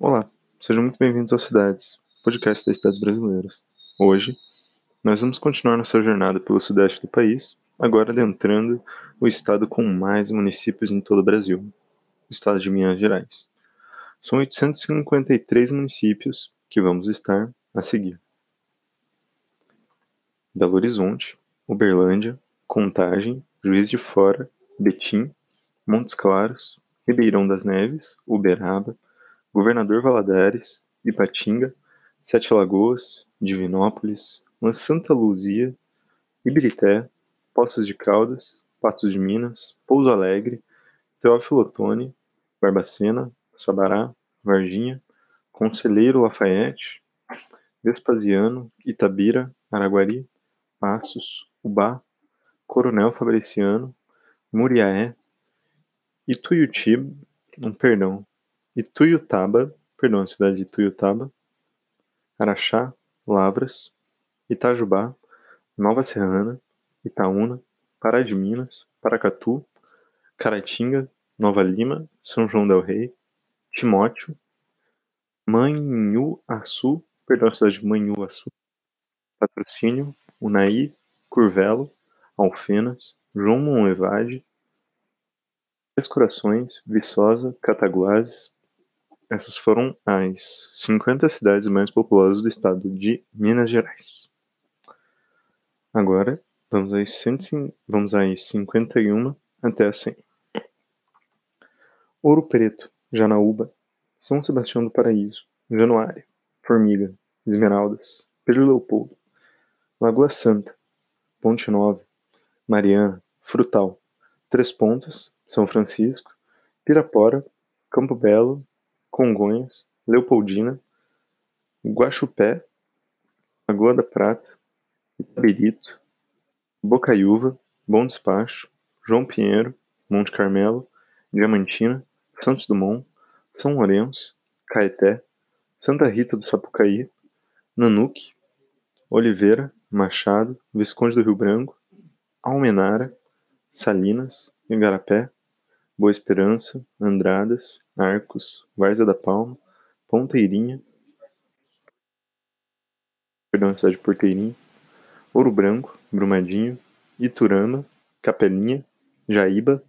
Olá, sejam muito bem-vindos ao Cidades, podcast das cidades brasileiras. Hoje, nós vamos continuar nossa jornada pelo sudeste do país, agora adentrando o estado com mais municípios em todo o Brasil, o estado de Minas Gerais. São 853 municípios que vamos estar a seguir. Belo Horizonte, Uberlândia, Contagem, Juiz de Fora, Betim, Montes Claros, Ribeirão das Neves, Uberaba, Governador Valadares, Ipatinga, Sete Lagoas, Divinópolis, Santa Luzia, Ibirité, Poços de Caldas, Patos de Minas, Pouso Alegre, Teófilo Otoni, Barbacena, Sabará, Varginha, Conselheiro Lafayette, Vespasiano, Itabira, Araguari, Passos, Ubá, Coronel Fabriciano, Muriaé, Ituiutib, um perdão, Ituiutaba, perdão, a cidade de Ituiutaba, Araxá, Lavras, Itajubá, Nova Serrana, Itaúna, Pará de Minas, Paracatu, Caratinga, Nova Lima, São João del Rei, Timóteo, Manhuaçu, perdão, a cidade de Manhuaçu, Patrocínio, Unai, Curvelo, Alfenas, João Monlevade, Três Corações, Viçosa, Cataguases, essas foram as 50 cidades mais populosas do estado de Minas Gerais. Agora, vamos às, 100, vamos às 51 até a 100. Ouro Preto, Janaúba, São Sebastião do Paraíso, Januário, Formiga, Esmeraldas, Pedro Leopoldo, Lagoa Santa, Ponte Nova, Mariana, Frutal, Três Pontas, São Francisco, Pirapora, Campo Belo, Congonhas, Leopoldina, Guaxupé, Lagoa da Prata, Itabirito, Bocaiúva, Bom Despacho, João Pinheiro, Monte Carmelo, Diamantina, Santos Dumont, São Lourenço, Caeté, Santa Rita do Sapucaí, Nanuque, Oliveira, Machado, Visconde do Rio Branco, Almenara, Salinas, Igarapé, Boa Esperança, Andradas, Arcos, Várzea da Palma, Ponteirinha, perdão, cidade de Porteirinha, Ouro Branco, Brumadinho, Iturama, Capelinha, Jaíba,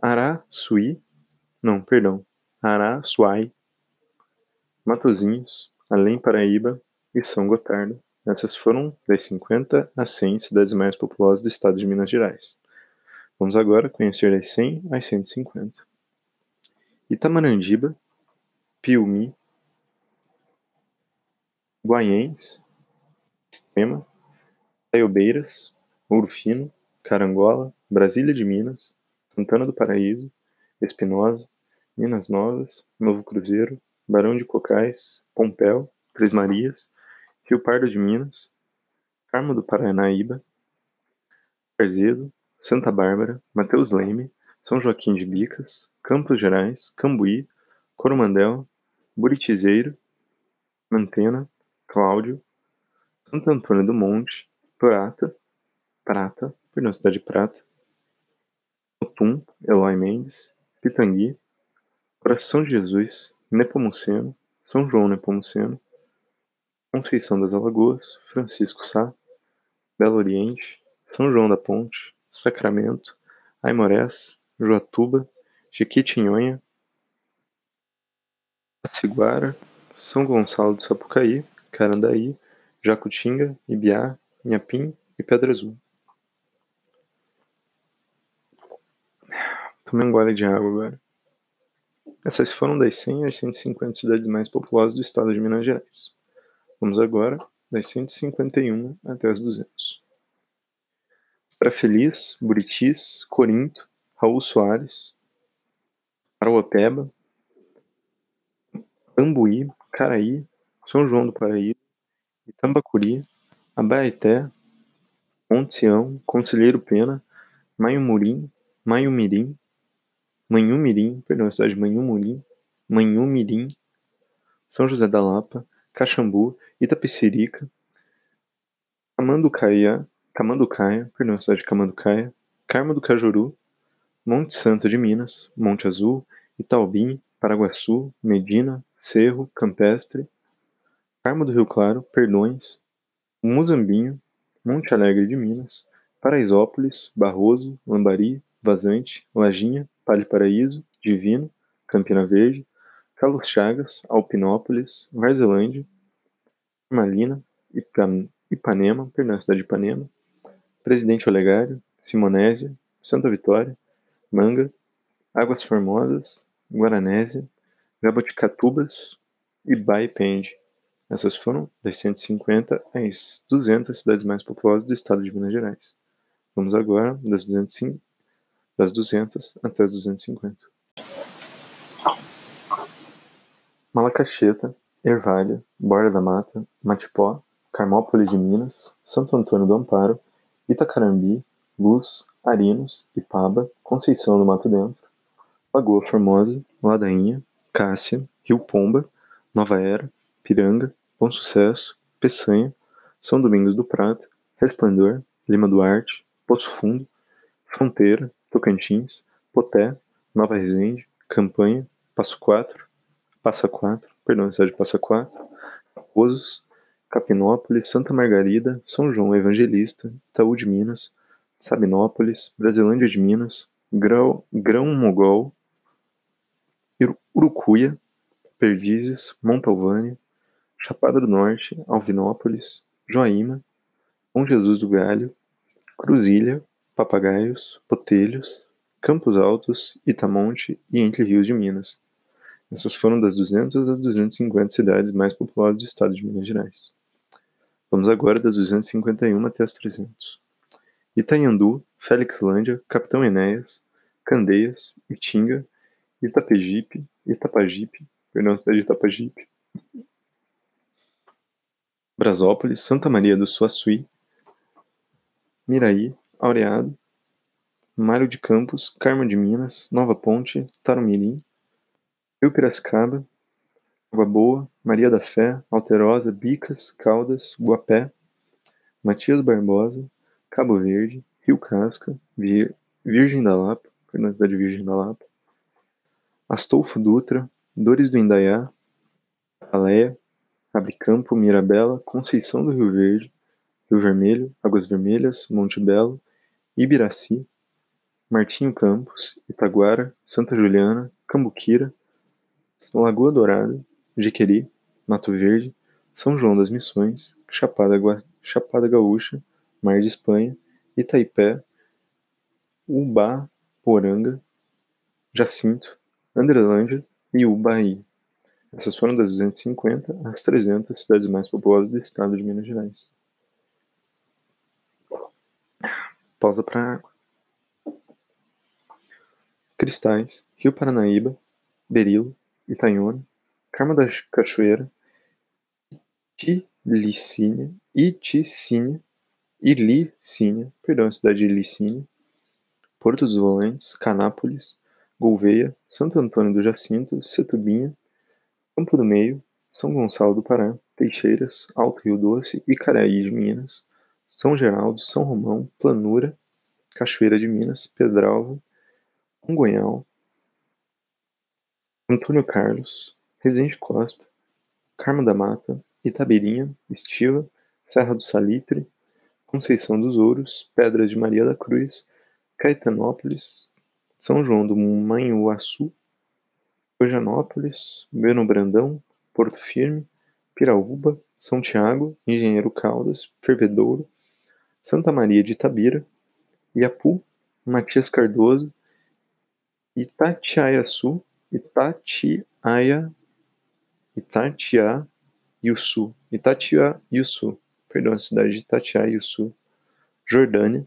Araçuí, não, perdão, Araçuai, Matozinhos, Além Paraíba e São Gotardo. Essas foram das 50 a 100 cidades mais populosas do estado de Minas Gerais. Vamos agora conhecer das 100 às 150. Itamarandiba, Piumi, Guaiens, Extrema, Taiobeiras, Ouro Fino, Carangola, Brasília de Minas, Santana do Paraíso, Espinosa, Minas Novas, Novo Cruzeiro, Barão de Cocais, Pompéu, Três Marias, Rio Pardo de Minas, Carmo do Paranaíba, Carzedo, Santa Bárbara, Mateus Leme, São Joaquim de Bicas, Campos Gerais, Cambuí, Coromandel, Buritizeiro, Mantena, Cláudio, Santo Antônio do Monte, Prata, Prata, perdão, Cidade de Prata, Otum, Eloy Mendes, Pitangui, Coração de Jesus, Nepomuceno, São João Nepomuceno, Conceição das Alagoas, Francisco Sá, Belo Oriente, São João da Ponte, Sacramento, Aimorés, Joatuba, Jequitinhonha, Aciguara, São Gonçalo do Sapucaí, Carandaí, Jacutinga, Ibiá, Inhapim e Pedra Azul. Tome um gole de água agora. Essas foram das 100 às 150 cidades mais populosas do estado de Minas Gerais. Vamos agora das 151 até as 200 para Feliz, Buritis, Corinto, Raul Soares, Arauapeba, Ambuí, Caraí, São João do Paraíba, Itambacuri, Abaeté, Monte Sião, Conselheiro Pena, Manhumurim, Manhumirim, Manhumirim, perdão, a cidade de Manhumurim, Manhumirim, São José da Lapa, Caxambu, Itapecerica, Tamanducaia, Camanducaia, perdão, cidade de Camanducaia, Carmo do Cajuru, Monte Santo de Minas, Monte Azul, Itaubim, Paraguaçu, Medina, Cerro, Campestre, Carmo do Rio Claro, Perdões, Muzambinho, Monte Alegre de Minas, Paraisópolis, Barroso, Lambari, Vazante, Lajinha, Palha Paraíso, Divino, Campina Verde, Carlos Chagas, Alpinópolis, Varzelândia, Malina, Ipanema, perdão, cidade de Ipanema, Presidente Olegário, Simonésia, Santa Vitória, Manga, Águas Formosas, Guaranésia, Jaboticatubas e Baipende. Essas foram das 150 às 200 cidades mais populosas do estado de Minas Gerais. Vamos agora das 200, das 200 até as 250. Malacacheta, Ervalha, Borda da Mata, Matipó, Carmópolis de Minas, Santo Antônio do Amparo, Itacarambi, Luz, Arinos, Ipaba, Conceição do Mato Dentro, Lagoa Formosa, Ladainha, Cássia, Rio Pomba, Nova Era, Piranga, Bom Sucesso, Peçanha, São Domingos do Prata, Resplendor, Lima Duarte, Poço Fundo, Fronteira, Tocantins, Poté, Nova Resende, Campanha, Passo Quatro, Passa Quatro, perdão, cidade de Passa Quatro, Raposos, Capinópolis, Santa Margarida, São João Evangelista, Itaú de Minas, Sabinópolis, Brasilândia de Minas, Grão, Grão Mogol, Urucuia, Perdizes, Montalvânia, Chapada do Norte, Alvinópolis, Joaíma, Bom Jesus do Galho, Cruzilha, Papagaios, Botelhos, Campos Altos, Itamonte e Entre Rios de Minas. Essas foram das 200 às 250 cidades mais populosas do estado de Minas Gerais. Vamos agora das 251 até as 300. Itanhandu, Félixlândia, Capitão Enéas, Candeias, Itinga, Itapejipe, Itapajipe, perdão, cidade de Itapajipe, Brasópolis, Santa Maria do Suaçuí, Miraí, Aureado, Mário de Campos, Carmo de Minas, Nova Ponte, Tarumirim, Rio Piracicaba, Água Boa, Maria da Fé, Alterosa, Bicas, Caldas, Guapé, Matias Barbosa, Cabo Verde, Rio Casca, Vir, Virgem da Lapa, na cidade Virgem da Lapa, Astolfo Dutra, Dores do Indaiá, Aleia, Abricampo, Mirabela, Conceição do Rio Verde, Rio Vermelho, Águas Vermelhas, Monte Belo, Ibiraci, Martinho Campos, Itaguara, Santa Juliana, Cambuquira, Lagoa Dourada, Jiqueri, Mato Verde, São João das Missões, Chapada, Chapada Gaúcha, Mar de Espanha, Itaipé, Ubaporanga, Jacinto, Andrelândia e Ubaí. Essas foram das 250 às 300 cidades mais populosas do estado de Minas Gerais. Pausa para água. Cristais, Rio Paranaíba, Berilo, Itanhona, Carmo da Cachoeira, Tilicínia, Iticínia, Ilicínia, perdão, cidade de Ilicínia, Porto dos Volantes, Canápolis, Gouveia, Santo Antônio do Jacinto, Setubinha, Campo do Meio, São Gonçalo do Pará, Teixeiras, Alto Rio Doce, Icaraí de Minas, São Geraldo, São Romão, Planura, Cachoeira de Minas, Pedralva, Congonhal, Antônio Carlos, Resende Costa, Carmo da Mata, Itabeirinha, Estiva, Serra do Salitre, Conceição dos Ouros, Pedras de Maria da Cruz, Caetanópolis, São João do Manhuaçu, Hojanópolis, Beno Brandão, Porto Firme, Piraúba, São Tiago, Engenheiro Caldas, Fervedouro, Santa Maria de Itabira, Iapu, Matias Cardoso, Itatiaiaçu, Itatiaia, Itatiaiuçu, Itatiaiuçu, perdão, a cidade de Itatiaiuçu, Jordânia,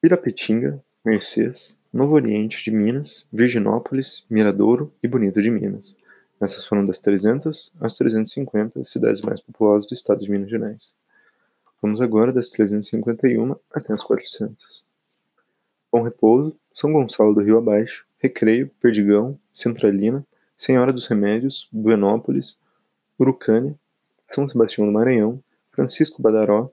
Pirapetinga, Mercês, Novo Oriente de Minas, Virginópolis, Miradouro e Bonito de Minas. Essas foram das 300 às 350 cidades mais populosas do estado de Minas Gerais. Vamos agora das 351 até as 400. Bom Repouso, São Gonçalo do Rio Abaixo, Recreio, Perdigão, Centralina, Senhora dos Remédios, Buenópolis, Urucânia, São Sebastião do Maranhão, Francisco Badaró.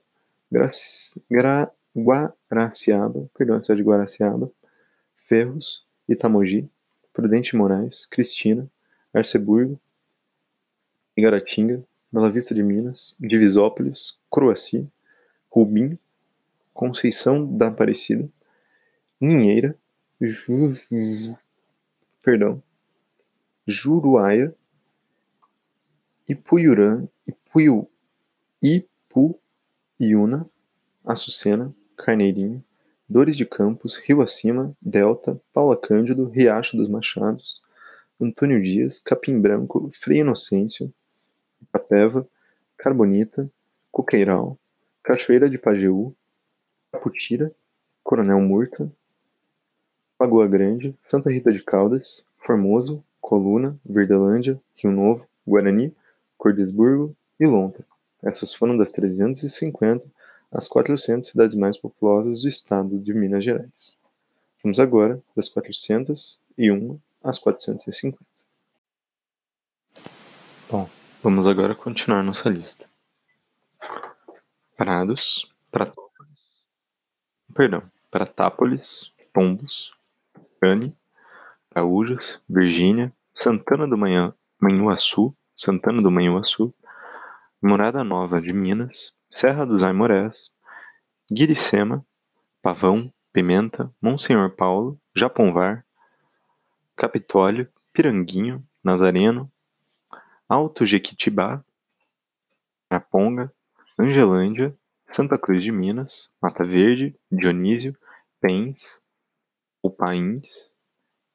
Gra... Guaraciaba, perdão, a cidade de Guaraciaba, Ferros, Itamogi, Prudente de Moraes, Cristina, Arceburgo, Igaratinga, Bela Vista de Minas, Divisópolis, Croaci, Rubim, Conceição da Aparecida, Ninheira, Ju, perdão, Juruáia, Ipuiurã, Ipuiu, Ipuiuna, Açucena, Carneirinho, Dores de Campos, Rio Acima, Delta, Paula Cândido, Riacho dos Machados, Antônio Dias, Capim Branco, Frei Inocêncio, Itapeva, Carbonita, Coqueiral, Cachoeira de Pajeú, Caputira, Coronel Murta, Lagoa Grande, Santa Rita de Caldas, Formoso, Coluna, Verdelândia, Rio Novo, Guarani, Cordesburgo e Lontra. Essas foram das 350 às 400 cidades mais populosas do estado de Minas Gerais. Vamos agora das 401 às 450. Bom, vamos agora continuar nossa lista. Prados, Pratópolis, perdão, Pratápolis, Pombos, Cane, Araújos, Virgínia, Santana do Manhã, Manhuaçu, Santana do Manhuaçu, Morada Nova de Minas, Serra dos Aimorés, Guiricema, Pavão, Pimenta, Monsenhor Paulo, Japonvar, Capitólio, Piranguinho, Nazareno, Alto Jequitibá, Araponga, Angelândia, Santa Cruz de Minas, Mata Verde, Dionísio, Pens, Upains,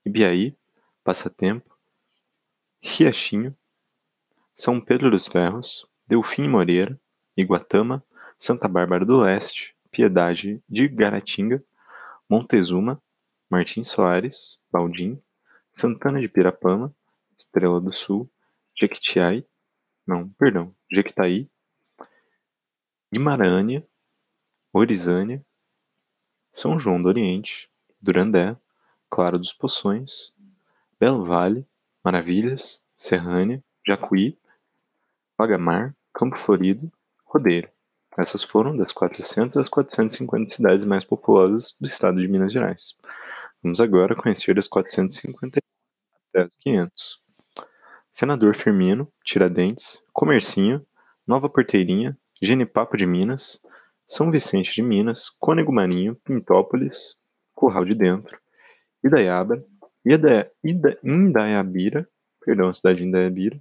Ibiaí, Passatempo, Riachinho, São Pedro dos Ferros, Delfim Moreira, Iguatama, Santa Bárbara do Leste, Piedade de Garatinga, Montezuma, Martins Soares, Baldim, Santana de Pirapama, Estrela do Sul, Jequitiai, não, perdão, Jequitaí, Guimarães, Orizânia, São João do Oriente, Durandé, Claro dos Poções, Belo Vale, Maravilhas, Serrânia, Jacuí, Pagamar, Campo Florido, Rodeiro. Essas foram das 400 às 450 cidades mais populosas do estado de Minas Gerais. Vamos agora conhecer as 450 até as 500. Senador Firmino, Tiradentes, Comercinho, Nova Porteirinha, Genipapo de Minas, São Vicente de Minas, Cônego Marinho, Pintópolis, Curral de Dentro, Idaiaba, Ida, Ida, Indaiabira, perdão, a cidade de Indaiabira,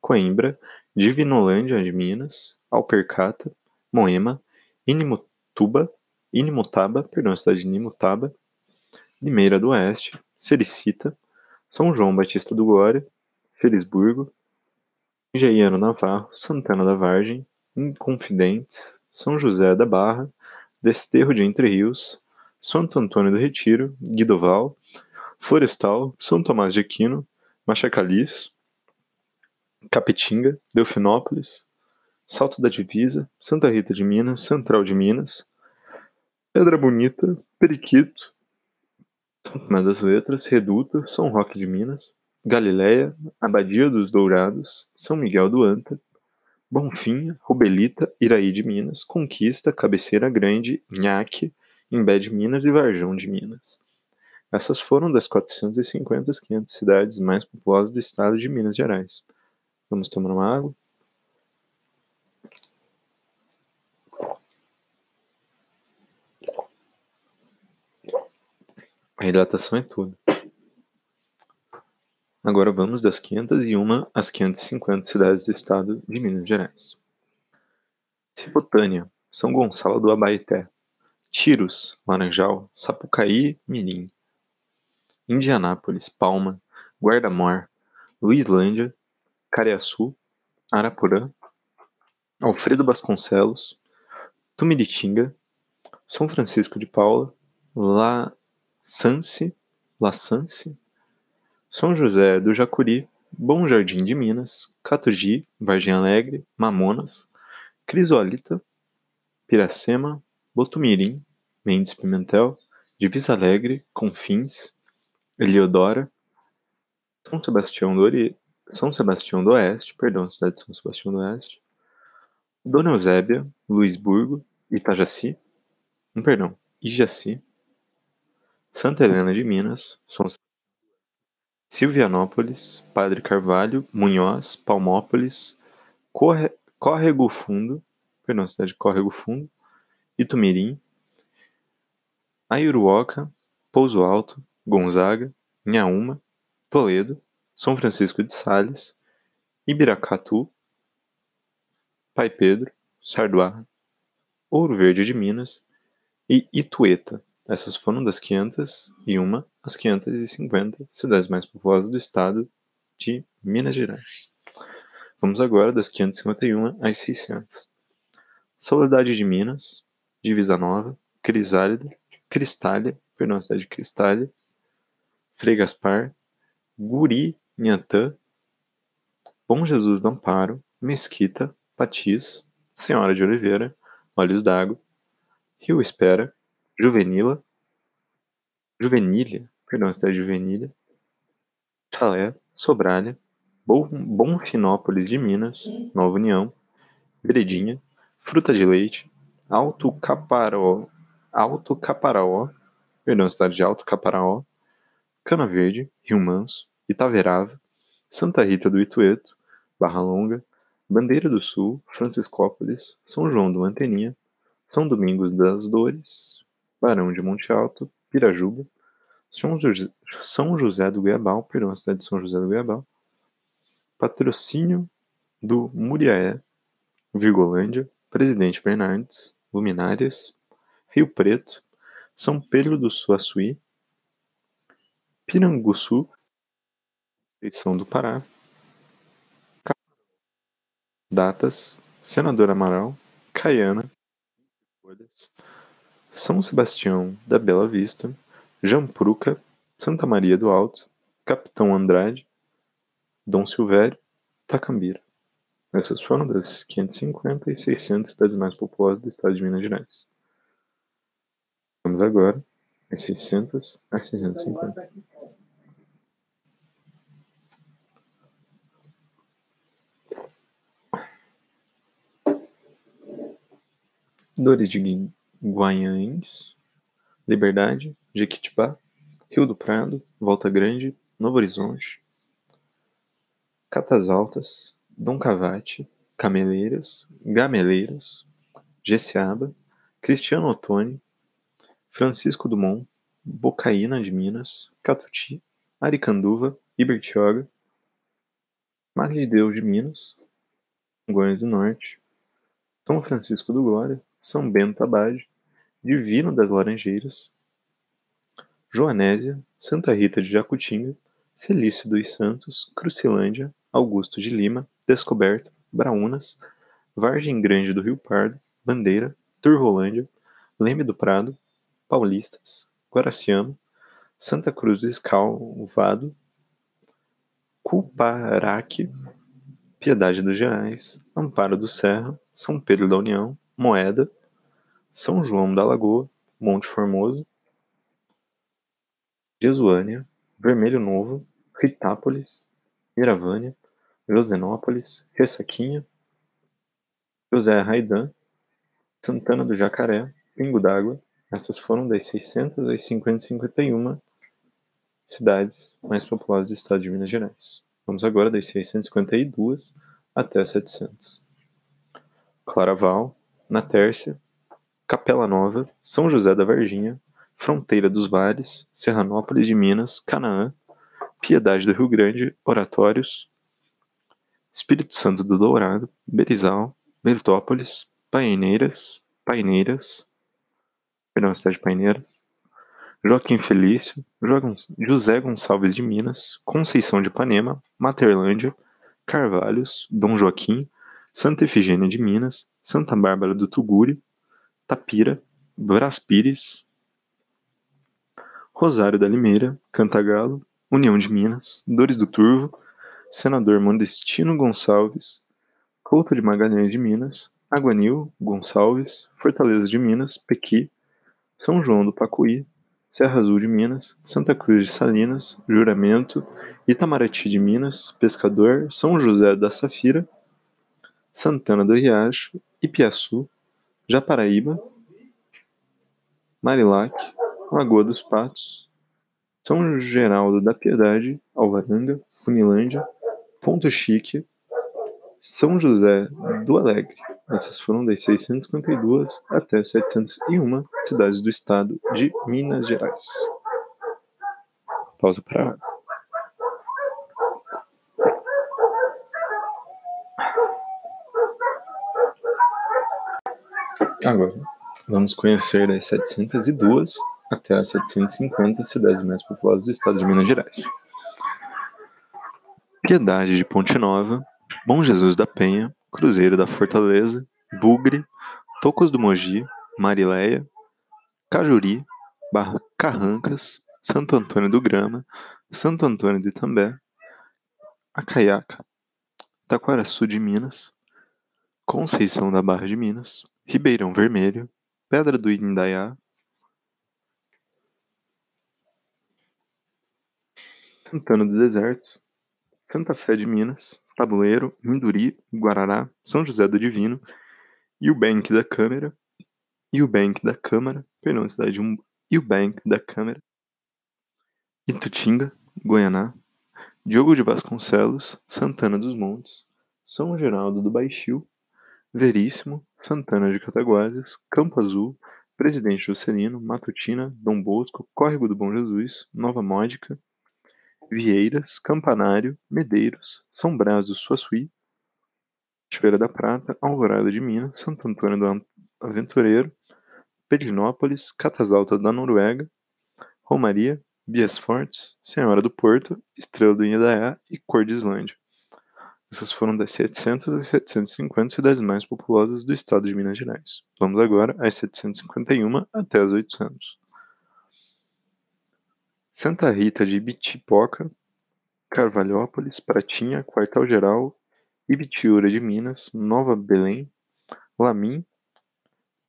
Coimbra, Divinolândia de Minas, Alpercata, Moema, Inimutuba, Inimutaba, perdão, a cidade de Inimutaba, Limeira do Oeste, Sericita, São João Batista do Glória, Felisburgo, Engenheiro Navarro, Santana da Vargem, Inconfidentes, São José da Barra, Desterro de Entre Rios, Santo Antônio do Retiro, Guidoval, Florestal, São Tomás de Aquino, Machacalis, Capitinga, Delfinópolis, Salto da Divisa, Santa Rita de Minas, Central de Minas, Pedra Bonita, Periquito, São das Letras, Reduta, São Roque de Minas, Galiléia, Abadia dos Dourados, São Miguel do Anta, Bonfim, Rubelita, Iraí de Minas, Conquista, Cabeceira Grande, Nhaque, Imbé de Minas e Varjão de Minas. Essas foram das 450 às 500 cidades mais populosas do estado de Minas Gerais. Vamos tomar uma água? A hidratação é tudo. Agora vamos das 501 às 550 cidades do estado de Minas Gerais. Cipotânia, São Gonçalo do Abaeté, Tiros, Laranjal, Sapucaí, Mirim, Indianápolis, Palma, Guarda-Mar, Luislândia, Cariaçu, Araporã, Alfredo Vasconcelos, Tumiritinga, São Francisco de Paula, La Sanse, La São José do Jacuri, Bom Jardim de Minas, Catugi, Vargem Alegre, Mamonas, Crisólita, Piracema, Botumirim, Mendes Pimentel, Divisa Alegre, Confins, Eliodora, São Sebastião do Ori... São Sebastião do Oeste, perdão, cidade de São Sebastião do Oeste, Dona Eusébia, Luisburgo, Itajaci, um, perdão, Ijaci, Santa Helena de Minas, São Silvianópolis, Padre Carvalho, Munhoz, Palmópolis, Corre... Córrego Fundo, perdão, cidade de Córrego Fundo, Itumirim, Aiuruoca, Pouso Alto, Gonzaga, Inhaúma, Toledo, São Francisco de Sales, Ibiracatu, Pai Pedro, Sarduá, Ouro Verde de Minas e Itueta. Essas foram das 501 às 550 cidades mais populosas do estado de Minas Gerais. Vamos agora das 551 às 600. Soledade de Minas, Divisa Nova, Crisálida, Cristália, perdão, cidade de Cristália, Frei Gaspar, Guri, Nhantã, Bom Jesus do Amparo, Mesquita, Patis, Senhora de Oliveira, Olhos d'Água, Rio Espera, Juvenila, Juvenília, perdão, cidade de Juvenília, Chalé, Sobralha, Bonfinópolis de Minas, Nova União, Veredinha, Fruta de Leite, Alto Caparaó, Alto Caparaó, perdão, cidade de Alto Caparaó, Cana Verde, Rio Manso, Itaverava, Santa Rita do Itueto, Barra Longa, Bandeira do Sul, Franciscópolis, São João do Anteninha, São Domingos das Dores, Barão de Monte Alto, Pirajuba, São José, do Goiabal, perdão, a cidade de São José do Goiabal, Patrocínio do Muriaé, Virgolândia, Presidente Bernardes, Luminárias, Rio Preto, São Pedro do Suaçuí, Piranguçu, Conceição do Pará, Datas, Senador Amaral, Caiana, São Sebastião da Bela Vista, Jampruca, Santa Maria do Alto, Capitão Andrade, Dom Silvério, Tacambira. Essas foram das 550 e 600 cidades mais populosas do estado de Minas Gerais. Vamos agora às 600 às 650. Dores de Guanhães, Liberdade, Jequitibá, Rio do Prado, Volta Grande, Novo Horizonte, Catas Altas, Dom Cavate, Cameleiras, Gameleiras, Jeceaba, Cristiano Ottoni, Francisco Dumont, Bocaína de Minas, Catuti, Aricanduva, Ibertioga, Madre de Deus de Minas, Congonhas do Norte, São Francisco do Glória, são Bento Abade, Divino das Laranjeiras, Joanésia, Santa Rita de Jacutinga, Felício dos Santos, Crucilândia, Augusto de Lima, Descoberto, Braunas, Vargem Grande do Rio Pardo, Bandeira, Turvolândia, Leme do Prado, Paulistas, Guaraciano, Santa Cruz do Escalvado, Cuparaque, Piedade dos Gerais, Amparo do Serra, São Pedro da União, Moeda, São João da Lagoa, Monte Formoso, Jesuânia, Vermelho Novo, Ritápolis, Miravânia, Josenópolis, Ressaquinha, José Raidan, Santana do Jacaré, Pingo d'Água. Essas foram das 600 às 50 cidades mais populosas do estado de Minas Gerais. Vamos agora das 652 até 700. Claraval, na Tércia, Capela Nova, São José da Varginha, Fronteira dos Vales, Serranópolis de Minas, Canaã, Piedade do Rio Grande, Oratórios, Espírito Santo do Dourado, Berizal, Bertópolis, Paineiras, Paineiras, perdão, cidade de Paineiras, Joaquim Felício, José Gonçalves de Minas, Conceição de Ipanema, Materlândia, Carvalhos, Dom Joaquim, Santa Efigênia de Minas, Santa Bárbara do Tuguri, Tapira, Brás Pires, Rosário da Limeira, Cantagalo, União de Minas, Dores do Turvo, Senador Modestino Gonçalves, Couto de Magalhães de Minas, Aguanil Gonçalves, Fortaleza de Minas, Pequi, São João do Pacuí, Serra Azul de Minas, Santa Cruz de Salinas, Juramento, Itamaraty de Minas, Pescador, São José da Safira, Santana do Riacho, Ipiaçu, Japaraíba, Marilac, Lagoa dos Patos, São Geraldo da Piedade, Alvaranga, Funilândia, Ponto Chique, São José do Alegre. Essas foram das 652 até 701 cidades do estado de Minas Gerais. Pausa para Agora, vamos conhecer das 702 até as 750 cidades mais populosas do estado de Minas Gerais. Piedade de Ponte Nova, Bom Jesus da Penha, Cruzeiro da Fortaleza, Bugre, Tocos do Mogi, Marileia, Cajuri, Barra Carrancas, Santo Antônio do Grama, Santo Antônio de Itambé, Acaiaca, Taquaraçu de Minas, Conceição da Barra de Minas, Ribeirão Vermelho, Pedra do Indaiá, Santana do Deserto, Santa Fé de Minas, Tabuleiro, Minduri, Guarará, São José do Divino, Bank da Câmara, Bank da Câmara, perdão, cidade de Bank da Câmara, Itutinga, Goianá, Diogo de Vasconcelos, Santana dos Montes, São Geraldo do Baixio, Veríssimo, Santana de Cataguases, Campo Azul, Presidente Juscelino, Matutina, Dom Bosco, Córrego do Bom Jesus, Nova Módica, Vieiras, Campanário, Medeiros, São Brás do Suaçuí, Cachoeira da Prata, Alvorada de Minas, Santo Antônio do Aventureiro, Pedrinópolis, Catas Altas da Noruega, Romaria, Bias Fortes, Senhora do Porto, Estrela do Indaiá e Cor de Islândia. Essas foram das 700 às 750 cidades mais populosas do estado de Minas Gerais. Vamos agora às 751 até as 800. Santa Rita de Ibitipoca, Carvalhópolis, Pratinha, Quartal Geral, Ibitiúra de Minas, Nova Belém, Lamim,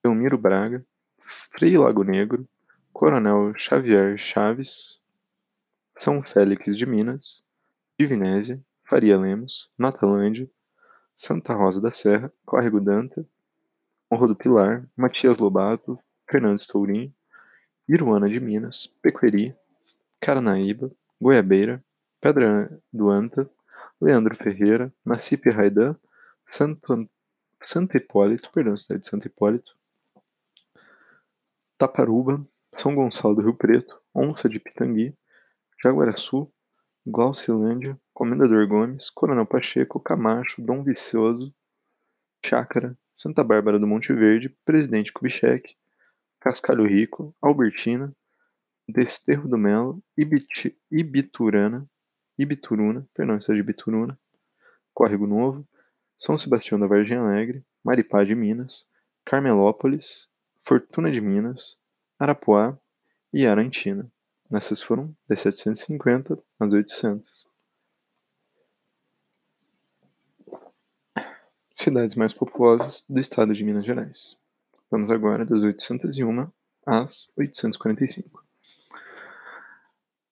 Elmiro Braga, Frei Lago Negro, Coronel Xavier Chaves, São Félix de Minas, Divinésia, Faria Lemos, Matalândia, Santa Rosa da Serra, Córrego Danta, Morro do Pilar, Matias Lobato, Fernandes Tourim, Iruana de Minas, Pequeri, Caranaíba, Goiabeira, Pedra do Anta, Leandro Ferreira, Nacipe Raidan, Santo, Santo Hipólito, perdão, cidade de Santo Hipólito, Taparuba, São Gonçalo do Rio Preto, Onça de Pitangui, Jaguaraçu, Glaucilândia, Comendador Gomes, Coronel Pacheco, Camacho, Dom Vicioso, Chácara, Santa Bárbara do Monte Verde, Presidente Kubitschek, Cascalho Rico, Albertina, Desterro do Melo, Ibiturana, Ibituruna, perdão, é de Ibituruna, Córrego Novo, São Sebastião da Vargem Alegre, Maripá de Minas, Carmelópolis, Fortuna de Minas, Arapuá e Arantina. Nessas foram das 750 às 800. Cidades mais populosas do estado de Minas Gerais. Vamos agora das 801 às 845.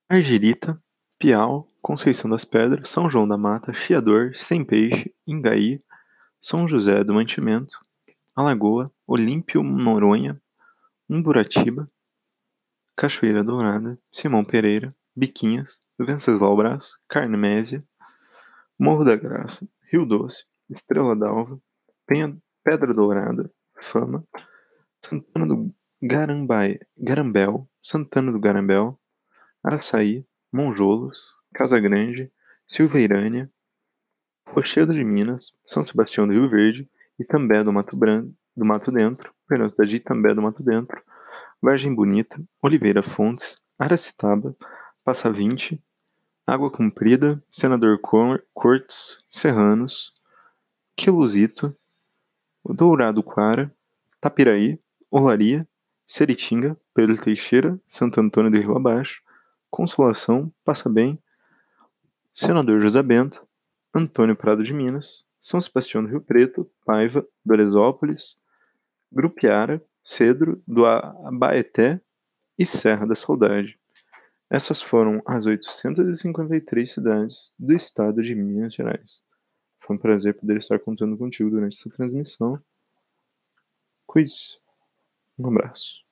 Argirita, Piau, Conceição das Pedras, São João da Mata, Chiador, Sem Peixe, Ingaí, São José do Mantimento, Alagoa, Olímpio Noronha, Umburatiba, Cachoeira Dourada, Simão Pereira, Biquinhas, Venceslau Brás, Carnésia, Morro da Graça, Rio Doce, Estrela d'Alva, Pedra Dourada, Fama, Santana do Garambai, Garambel, Santana do Garambel, Araçaí, Monjolos, Casa Grande, Silveirânia, Rochedo de Minas, São Sebastião do Rio Verde, Itambé do Mato Branco, do Mato Dentro, cidade de Itambé do Mato Dentro, Vargem Bonita, Oliveira Fontes, Aracitaba, Passa Vinte, Água Comprida, Senador Cortes, Serranos, Queluzito, Dourado Quara, Tapiraí, Olaria, Seritinga, Pedro Teixeira, Santo Antônio do Rio Abaixo, Consolação, Passa Bem, Senador José Bento, Antônio Prado de Minas, São Sebastião do Rio Preto, Paiva, Doresópolis, Grupiara, Cedro, do Abaeté e Serra da Saudade. Essas foram as 853 cidades do estado de Minas Gerais. Foi um prazer poder estar contando contigo durante essa transmissão. Quiz. Um abraço.